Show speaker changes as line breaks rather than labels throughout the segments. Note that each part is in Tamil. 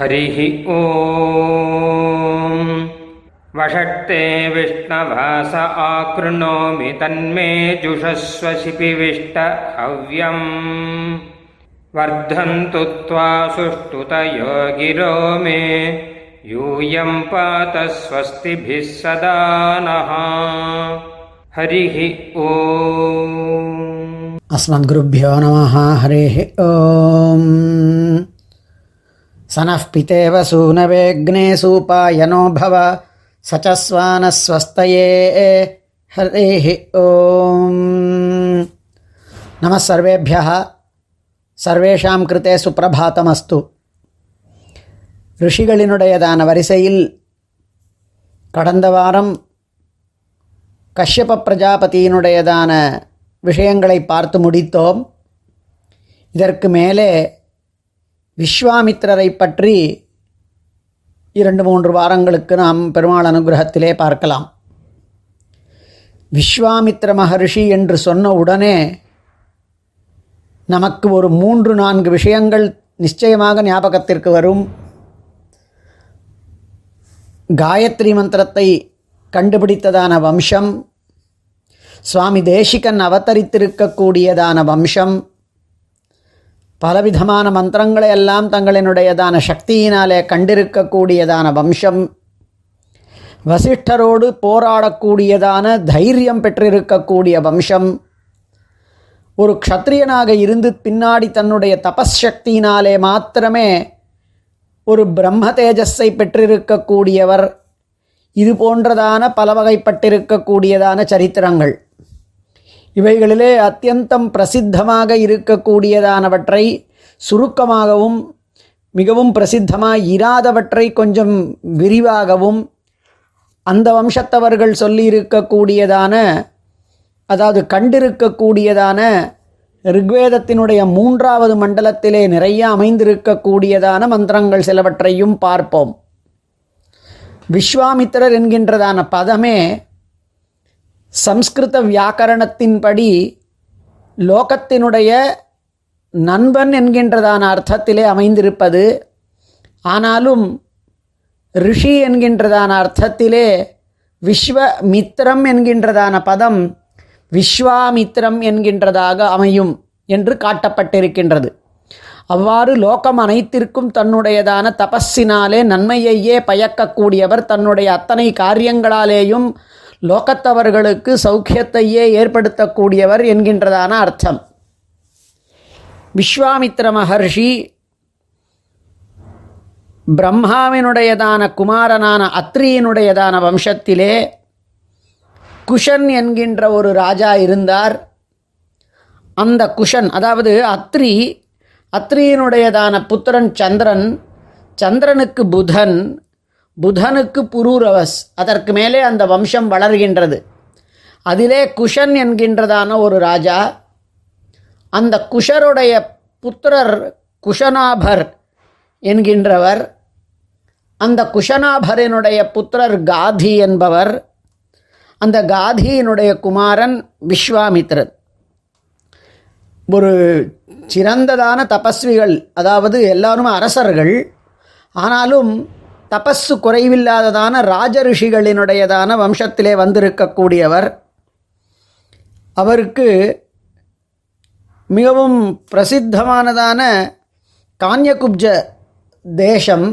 हरिः ॐ वषट्ते विष्णवास आकृणोमि तन्मे जुषस्व शिपिविष्ट हव्यम्। वर्धन्तु त्वा सुष्ठुतयो गिरो मे। यूयं पात स्वस्तिभिः सदा नः। हरिः ॐ
अस्मद्गुरुभ्यो नमः, हरिः ॐ स नः पितेव सूनवेग्ने सूपायनो भव स च स्वानस्वस्तये हरिः ॐ नमः सर्वेभ्यः சர்வேஷாம் கிருத்தே சுப்பிரபாத்தமஸ்து ரிஷிகளினுடையதான வரிசையில் கடந்த வாரம் கஷ்யப பிரஜாபதியினுடையதான விஷயங்களை பார்த்து முடித்தோம் இதற்கு மேலே விஸ்வாமித்திரரை பற்றி இரண்டு மூன்று வாரங்களுக்கு நாம் பெருமாள் அனுகிரகத்திலே பார்க்கலாம். விஸ்வாமித்திர மகர்ஷி என்று சொன்ன உடனே நமக்கு ஒரு மூன்று நான்கு விஷயங்கள் நிச்சயமாக ஞாபகத்திற்கு வரும். காயத்ரி மந்திரத்தை கண்டுபிடித்ததான வம்சம் சுவாமி தேசிகன் அவதரித்திருக்கக்கூடியதான வம்சம் பலவிதமான மந்திரங்களை எல்லாம் தங்களினுடையதான சக்தியினாலே கண்டிருக்கக்கூடியதான வம்சம். வசிஷ்டரோடு போராடக்கூடியதான தைரியம் பெற்றிருக்கக்கூடிய வம்சம். ஒரு க்ஷத்ரியனாக இருந்து பின்னாடி தன்னுடைய தபஸ்சக்தியினாலே மாத்திரமே ஒரு பிரம்ம தேஜஸை பெற்றிருக்கக்கூடியவர். இது போன்றதான பல வகைப்பட்டிருக்கக்கூடியதான சரித்திரங்கள். இவைகளிலே அத்தியந்தம் பிரசித்தமாக இருக்கக்கூடியதானவற்றை சுருக்கமாகவும் மிகவும் பிரசித்தமாக இராதவற்றை கொஞ்சம் விரிவாகவும் அந்த வம்சத்தவர்கள் சொல்லியிருக்கக்கூடியதான அதாவது கண்டிருக்கக்கூடியதான ரிக்வேதத்தினுடைய மூன்றாவது மண்டலத்திலே நிறைய அமைந்திருக்கக்கூடியதான மந்திரங்கள் சிலவற்றையும் பார்ப்போம். விஸ்வாமித்திரர் என்கின்றதான பதமே சம்ஸ்கிருத வியாக்கரணத்தின்படி லோகத்தினுடைய நண்பன் என்கின்றதான அர்த்தத்திலே அமைந்திருப்பது ஆனாலும் ரிஷி என்கின்றதான அர்த்தத்திலே விஸ்வமித்திரம் என்கின்றதான பதம் விஸ்வாமித்திரம் என்கின்றதாக அமையும் என்று காட்டப்பட்டிருக்கின்றது. அவ்வாறு லோகம் அனைத்திற்கும் தன்னுடையதான தபஸினாலே நன்மையையே பயக்கக்கூடியவர் தன்னுடைய அத்தனை காரியங்களாலேயும் லோகத்தவர்களுக்கு சௌக்கியத்தையே ஏற்படுத்தக்கூடியவர் என்கின்றதான அர்த்தம். விஸ்வாமித்ர மகர்ஷி பிரம்மாவினுடையதான குமாரனான அத்ரியினுடையதான வம்சத்திலே குஷன் என்கின்ற ஒரு ராஜா இருந்தார். அந்த குஷன் அதாவது அத்ரி அத்ரியினுடையதான புத்திரன் சந்திரன் சந்திரனுக்கு புதன் புதனுக்கு புரூரவஸ் அதற்கு மேலே அந்த வம்சம் வளர்கின்றது. அதிலே குஷன் என்கின்றதான ஒரு ராஜா அந்த குஷருடைய புத்திரர் குஷனாபர் என்கின்றவர் அந்த குஷனாபரினுடைய புத்திரர் காதி என்பவர் அந்த காதியினுடைய குமாரன் விஸ்வாமித்ரன். ஒரு சிறந்ததான தபஸ்விகள் அதாவது எல்லாரும் அரசர்கள் ஆனாலும் தபஸு குறைவில்லாததான ராஜ ரிஷிகளினுடையதான வம்சத்திலே வந்திருக்கக்கூடியவர். அவருக்கு மிகவும் பிரசித்தமானதான கான்யகுப்ஜ தேசம்.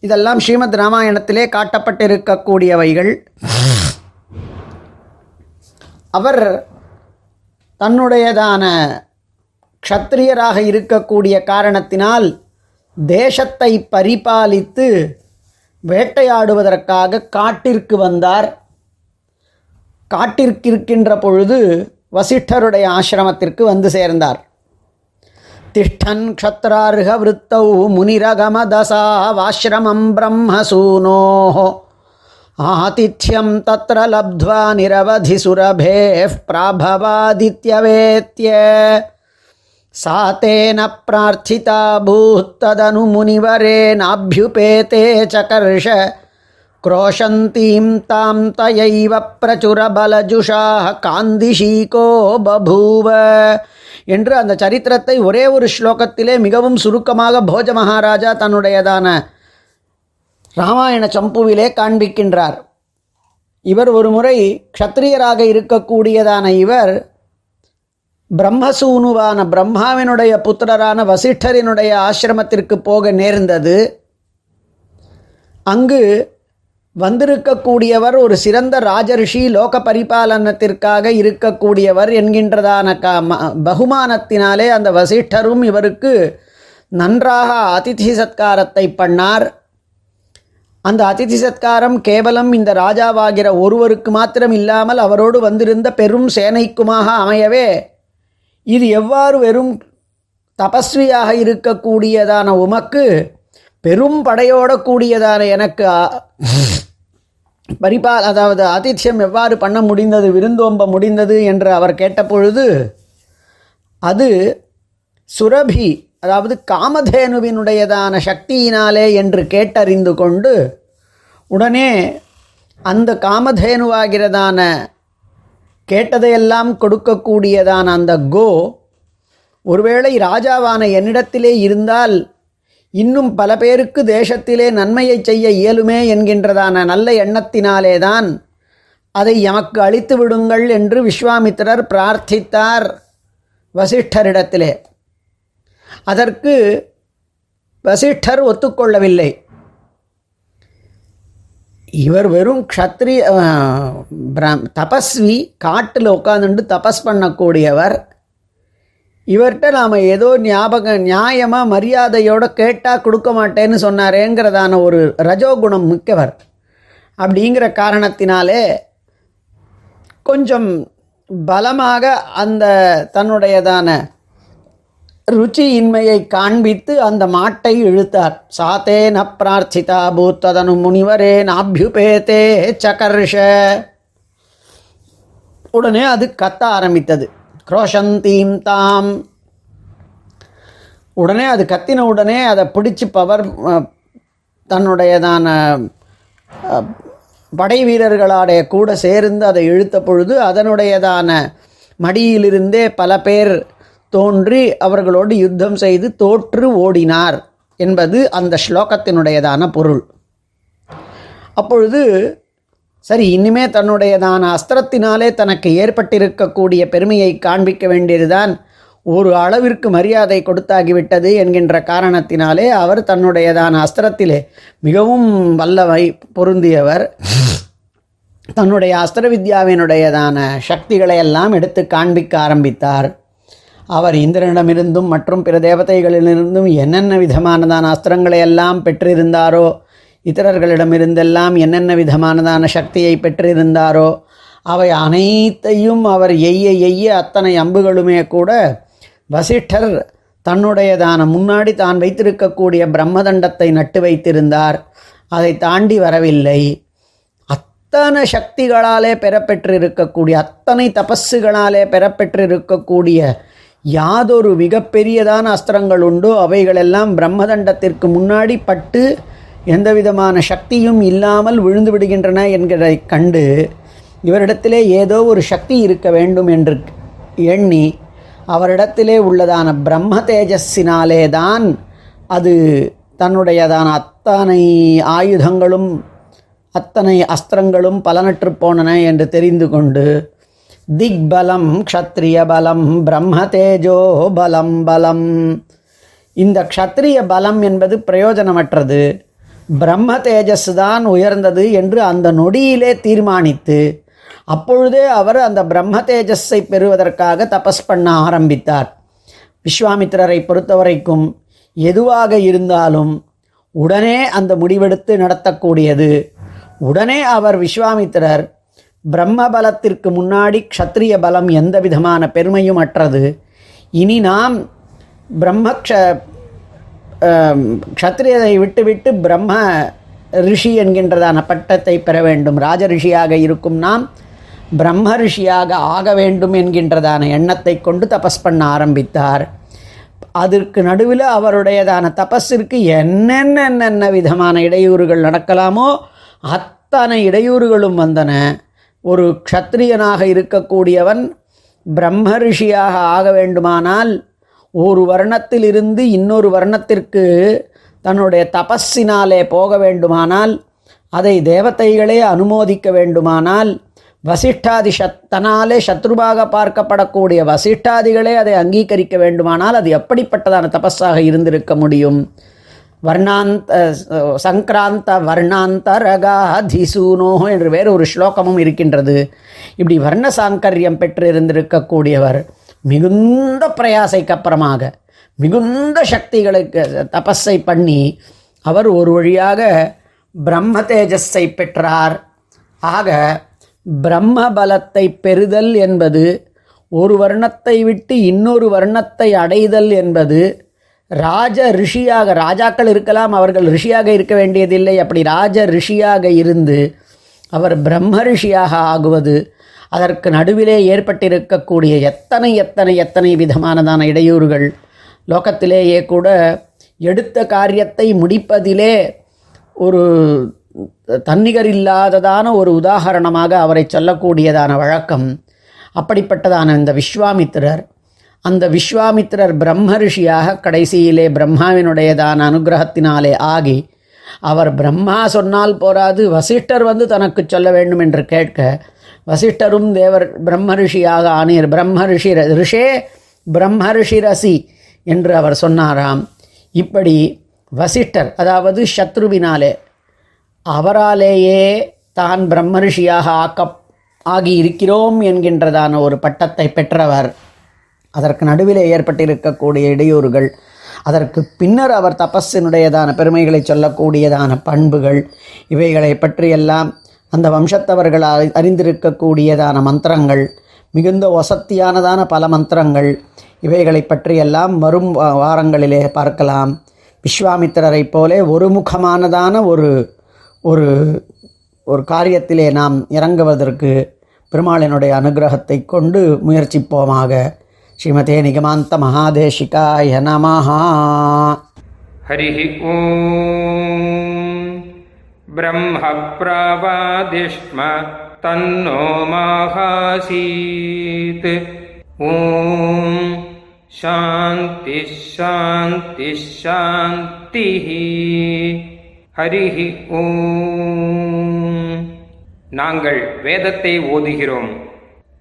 இதெல்லாம் ஸ்ரீமத் ராமாயணத்திலே காட்டப்பட்டிருக்கக்கூடியவைகள். அவர் தன்னுடையதான க்ஷத்திரியராக இருக்கக்கூடிய காரணத்தினால் தேசத்தை பரிபாலித்து வேட்டையாடுவதற்காக காட்டிற்கு வந்தார். காட்டிற்கு இருக்கின்ற பொழுது வசிஷ்டருடைய ஆசிரமத்திற்கு வந்து சேர்ந்தார். திஷ்டன் க்ஷத்ரார்ஹ விருத்தௌ முனிரகமதசா வாசிரமம் பிரம்மசூனோ. ஆதித்யம் தத்ர லப்த்வா நிரவதி சுரபே பிராபவாதித்யவேத்ய सा तेन प्रार्थिता भूत्तदनु मुनिवरेणाभ्युपेते चकर्ष क्रोशन्तीं तां तयैव प्रचुरबलजुषाः காந்திஷீகோ பபூவ என்று அந்த சரித்திரத்தை ஒரே ஒரு ஸ்லோகத்திலே மிகவும் சுருக்கமாக போஜ மகாராஜா தன்னுடையதான ராமாயண சம்புவிலே காண்பிக்கின்றார் இவர் ஒரு முறை க்ஷத்திரியராக இருக்கக்கூடியதான இவர் பிரம்மசூனுவான பிரம்மாவினுடைய புத்திரரான வசிஷ்டரினுடைய ஆசிரமத்திற்கு போக நேர்ந்தது. அங்கு வந்திருக்கக்கூடியவர் ஒரு சிறந்த ராஜரிஷி லோக பரிபாலனத்திற்காக இருக்கக்கூடியவர் என்கின்றதான க ம- பகுமானத்தினாலே அந்த வசிஷ்டரும் இவருக்கு நன்றாக அதிதி சத்காரத்தை பண்ணார். அந்த அதிதி சத்காரம் கேவலம் இந்த ராஜாவாகிற ஒருவருக்கு மாத்திரம் இல்லாமல் அவரோடு வந்திருந்த பெரும் சேனைக்குமாக அமையவே இது எவ்வாறு வெறும் தபஸ்வியாக இருக்கக்கூடியதான உமக்கு பெரும் படையோட கூடியதான எனக்கு பரிபால் அதாவது ஆதித்யம் எவ்வாறு பண்ண முடிந்தது விருந்தோம்ப முடிந்தது என்று அவர் கேட்டபொழுது அது சுரபி அதாவது காமதேனுவினுடையதான சக்தியினாலே என்று கேட்டறிந்து கொண்டு உடனே அந்த காமதேனுவாகிறதான கேட்டதையெல்லாம் கொடுக்கக்கூடியதான அந்த கோ ஒருவேளை ராஜாவான என்னிடத்திலே இருந்தால் இன்னும் பல பேருக்கு தேசத்திலே நன்மையை செய்ய இயலுமே என்கின்றதான நல்ல எண்ணத்தினாலேதான் அதை எமக்கு அளித்து விடுங்கள் என்று விஸ்வாமித்திரர் பிரார்த்தித்தார் வசிஷ்டரிடத்திலே. அதற்கு வசிஷ்டர் ஒத்துக்கொள்ளவில்லை. இவர் வெறும் க்ஷத்ரி பிரம்- தபஸ்வி காட்டில் உட்காந்துட்டு தபஸ் பண்ணக்கூடியவர். இவர்கிட்ட நாம் ஏதோ ஞாபகம் நியாயமாக மரியாதையோடு கேட்டால் கொடுக்க மாட்டேன்னு சொன்னாரேங்கிறதான ஒரு ரஜோகுணம் மிக்கவர். அப்படிங்கிற காரணத்தினாலே கொஞ்சம் பலமாக அந்த தன்னுடையதான ருச்சியின்மையை காண்பித்து அந்த மாட்டை இழுத்தார். சாத்தே ந பிரார்த்திதா பூத்ததனு முனிவரே நாபியுபேதே சகர்ஷ. உடனே அது கத்த ஆரம்பித்தது. குரோஷந்தீம் தாம். உடனே அது கத்தின உடனே அதை பிடிச்சி பவர் தன்னுடையதான படை வீரர்களாடைய கூட சேர்ந்து அதை இழுத்த பொழுது அதனுடையதான மடியிலிருந்தே பல பேர் தோன்றி அவர்களோடு யுத்தம் செய்து தோற்று ஓடினார் என்பது அந்த ஸ்லோகத்தினுடையதான பொருள். அப்பொழுது சரி இனிமே தன்னுடையதான அஸ்திரத்தினாலே தனக்கு ஏற்பட்டிருக்கக்கூடிய பெருமையை காண்பிக்க வேண்டியதுதான் ஒரு அளவிற்கு மரியாதை கொடுத்தாகிவிட்டது என்கின்ற காரணத்தினாலே அவர் தன்னுடையதான அஸ்திரத்திலே மிகவும் வல்லவை பொருந்தியவர். தன்னுடைய அஸ்திர வித்யாவினுடையதான சக்திகளை எல்லாம் எடுத்து காண்பிக்க ஆரம்பித்தார். அவர் இந்திரனிடமிருந்தும் மற்றும் பிற தேவதைகளிலிருந்தும் என்னென்ன விதமானதான அஸ்திரங்களை எல்லாம் பெற்றிருந்தாரோ இத்தரர்களிடமிருந்தெல்லாம் என்னென்ன விதமானதான சக்தியை பெற்றிருந்தாரோ அவை அனைத்தையும் அவர் எய்ய எய்ய அத்தனை அம்புகளுமே கூட வசிஷ்டர் தன்னுடையதான முன்னாடி தான் வைத்திருக்கக்கூடிய பிரம்மதண்டத்தை நட்டு வைத்திருந்தார். அதை தாண்டி வரவில்லை. அத்தனை சக்திகளாலே பெறப்பெற்றிருக்கக்கூடிய அத்தனை தபஸுகளாலே பெறப்பெற்றிருக்கக்கூடிய யாதொரு மிகப்பெரியதான அஸ்திரங்கள் உண்டோ அவைகளெல்லாம் பிரம்மதண்டத்திற்கு முன்னாடி பட்டு எந்த விதமான சக்தியும் இல்லாமல் விழுந்து விடுகின்றன என்கிறதை கண்டு இவரிடத்திலே ஏதோ ஒரு சக்தி இருக்க வேண்டும் என்று எண்ணி அவரிடத்திலே உள்ளதான பிரம்ம தேஜஸினாலே தான் அது தன்னுடையதான அத்தனை ஆயுதங்களும் அத்தனை அஸ்திரங்களும் பலனற்று போனன என்று தெரிந்து கொண்டு திக்பலம் க்ஷத்ரிய பலம் பிரம்ம தேஜோ பலம் பலம். இந்த க்ஷத்ரிய பலம் என்பது பிரயோஜனமற்றது. பிரம்ம தேஜஸ் தான் உயர்ந்தது என்று அந்த நொடியிலே தீர்மானித்து அப்பொழுதே அவர் அந்த பிரம்ம தேஜஸை பெறுவதற்காக தபஸ் பண்ண ஆரம்பித்தார். விஸ்வாமித்திரரை பொறுத்தவரைக்கும் எதுவாக இருந்தாலும் உடனே அந்த முடிவெடுத்து நடத்தக்கூடியது. உடனே அவர் விஸ்வாமித்திரர் பிரம்ம பலத்திற்கு முன்னாடி க்ஷத்ரிய பலம் எந்த விதமான பெருமையும் அற்றது. இனி நாம் பிரம்மக்ஷ க்ஷத்ரியதை விட்டுவிட்டு பிரம்ம ரிஷி என்கின்றதான பட்டத்தை பெற வேண்டும். ராஜ ரிஷியாக இருக்கும் நாம் பிரம்ம ரிஷியாக ஆக வேண்டும் என்கின்றதான எண்ணத்தை கொண்டு தபஸ் பண்ண ஆரம்பித்தார். அதற்கு நடுவில் அவருடையதான தபஸிற்கு என்னென்ன விதமான இடையூறுகள் நடக்கலாமோ அத்தனை இடையூறுகளும் வந்தன. ஒரு க்ஷத்ரியனாக இருக்கக்கூடியவன் பிரம்ம ரிஷியாக ஆக வேண்டுமானால் ஒரு வர்ணத்திலிருந்து இன்னொரு வர்ணத்திற்கு தன்னுடைய தபஸினாலே போக வேண்டுமானால் அதை தேவதைகளே அனுமோதிக்க வேண்டுமானால் வசிஷ்டாதி சத்தனாலே சத்ருபாக பார்க்கப்படக்கூடிய வசிஷ்டாதிகளே அதை அங்கீகரிக்க வேண்டுமானால் அது எப்படிப்பட்டதான தபஸாக இருந்திருக்க முடியும்? வர்ணாந்த சங்கராந்த வர்ணாந்தரகாதிசூனோ என்று வேறு ஒரு ஸ்லோகமும் இருக்கின்றது. இப்படி வர்ண சாங்கரியம் பெற்று இருந்திருக்கக்கூடியவர் மிகுந்த பிரயாசைக்கு அப்புறமாக மிகுந்த சக்திகளுக்கு தபஸை பண்ணி அவர் ஒரு வழியாக பிரம்ம தேஜஸை பெற்றார். ஆக பிரம்ம பலத்தை பெறுதல் என்பது ஒரு வர்ணத்தை விட்டு இன்னொரு வர்ணத்தை அடைதல் என்பது ராஜ ரிஷியாக ராஜாக்கள் இருக்கலாம் அவர்கள் ரிஷியாக இருக்க வேண்டியதில்லை. அப்படி ராஜ ரிஷியாக இருந்து அவர் பிரம்ம ரிஷியாக ஆகுவது அதற்கு நடுவிலே ஏற்பட்டிருக்கக்கூடிய எத்தனை எத்தனை எத்தனை விதமானதான இடையூறுகள் லோகத்திலேயே கூட எடுத்த காரியத்தை முடிப்பதிலே ஒரு தன்னிகர் இல்லாததான ஒரு உதாகரணமாக அவரை சொல்லக்கூடியதான வழக்கம் அப்படிப்பட்டதான இந்த விஸ்வாமித்திரர். அந்த விஸ்வாமித்திரர் பிரம்ம ரிஷியாக கடைசியிலே பிரம்மாவினுடையதான அனுகிரகத்தினாலே ஆகி அவர் பிரம்மா சொன்னால் போராது வசிஷ்டர் வந்து தனக்கு சொல்ல வேண்டும் என்று கேட்க வசிஷ்டரும் தேவர் பிரம்ம ரிஷியாக ஆனீர் பிரம்ம ரிஷி ரிஷே பிரம்ம ரிஷிரசி என்று அவர் சொன்னாராம். இப்படி வசிஷ்டர் அதாவது சத்ருவினாலே அவராலேயே தான் பிரம்ம ரிஷியாக ஆக்க ஆகி இருக்கிறோம் என்கின்றதான ஒரு பட்டத்தை பெற்றவர். அதற்கு நடுவிலே ஏற்பட்டிருக்கக்கூடிய இடையூறுகள் அதற்கு பின்னர் அவர் தபஸினுடையதான பெருமைகளை சொல்லக்கூடியதான பண்புகள் இவைகளை பற்றியெல்லாம் அந்த வம்சத்தவர்கள் அறி- அறிந்திருக்கக்கூடியதான மந்திரங்கள் மிகுந்த வசத்தியானதான பல மந்திரங்கள் இவைகளை பற்றியெல்லாம் வரும் வா- வாரங்களிலே பார்க்கலாம். விஸ்வாமித்திரரைப் போலே ஒருமுகமானதான ஒரு ஒரு ஒரு காரியத்திலே நாம் இறங்குவதற்கு பெருமாளினுடைய அனுகிரகத்தை கொண்டு முயற்சிப்போமாக. ஸ்ரீமதே நிகமாந்த மகாதேஷிகாய நமஹா.
ஹரி ஓம். பிரம்ம பிரவாதிஷ்ம தன்னோ மகாசீத். ஓம். சாந்தி சாந்தி சாந்தி ஹரி ஓம். நாங்கள் வேதத்தை ஓதுகிறோம்.